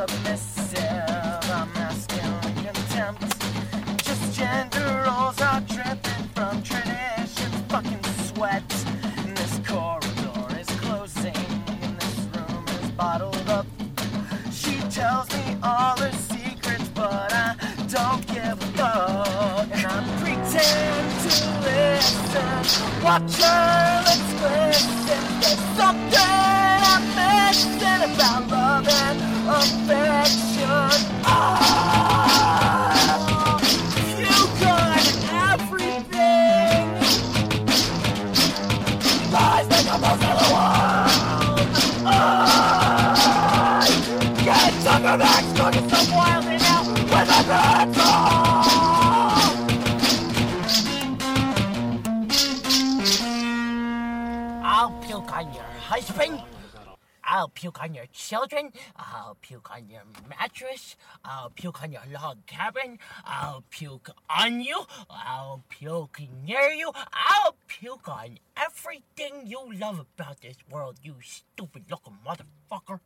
submissive. I'm asking contempt. Just gender roles are dripping from tradition's fucking sweat. And this corridor is closing, and this room is bottled up. She tells me all her secrets, but I don't give a fuck. And I pretend to listen. Watch her lips glisten. There's something I'm missing about love and I'll puke on your husband. I'll puke on your children. I'll puke on your mattress. I'll puke on your log cabin. I'll puke on you. I'll puke near you. I'll puke on everything you love about this world, you stupid looking motherfucker.